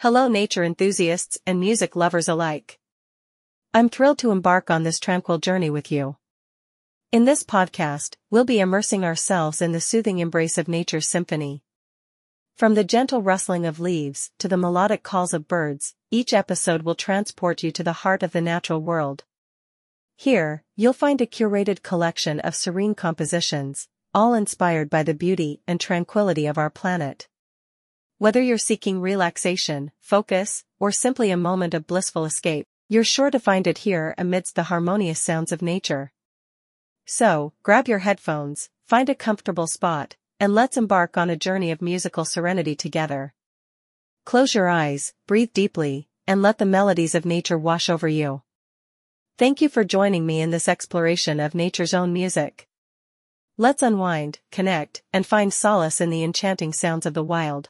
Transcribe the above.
Hello nature enthusiasts and music lovers alike. I'm thrilled to embark on this tranquil journey with you. In this podcast, we'll be immersing ourselves in the soothing embrace of nature's symphony. From the gentle rustling of leaves to the melodic calls of birds, each episode will transport you to the heart of the natural world. Here, you'll find a curated collection of serene compositions, all inspired by the beauty and tranquility of our planet. Whether you're seeking relaxation, focus, or simply a moment of blissful escape, you're sure to find it here amidst the harmonious sounds of nature. So, grab your headphones, find a comfortable spot, and let's embark on a journey of musical serenity together. Close your eyes, breathe deeply, and let the melodies of nature wash over you. Thank you for joining me in this exploration of nature's own music. Let's unwind, connect, and find solace in the enchanting sounds of the wild.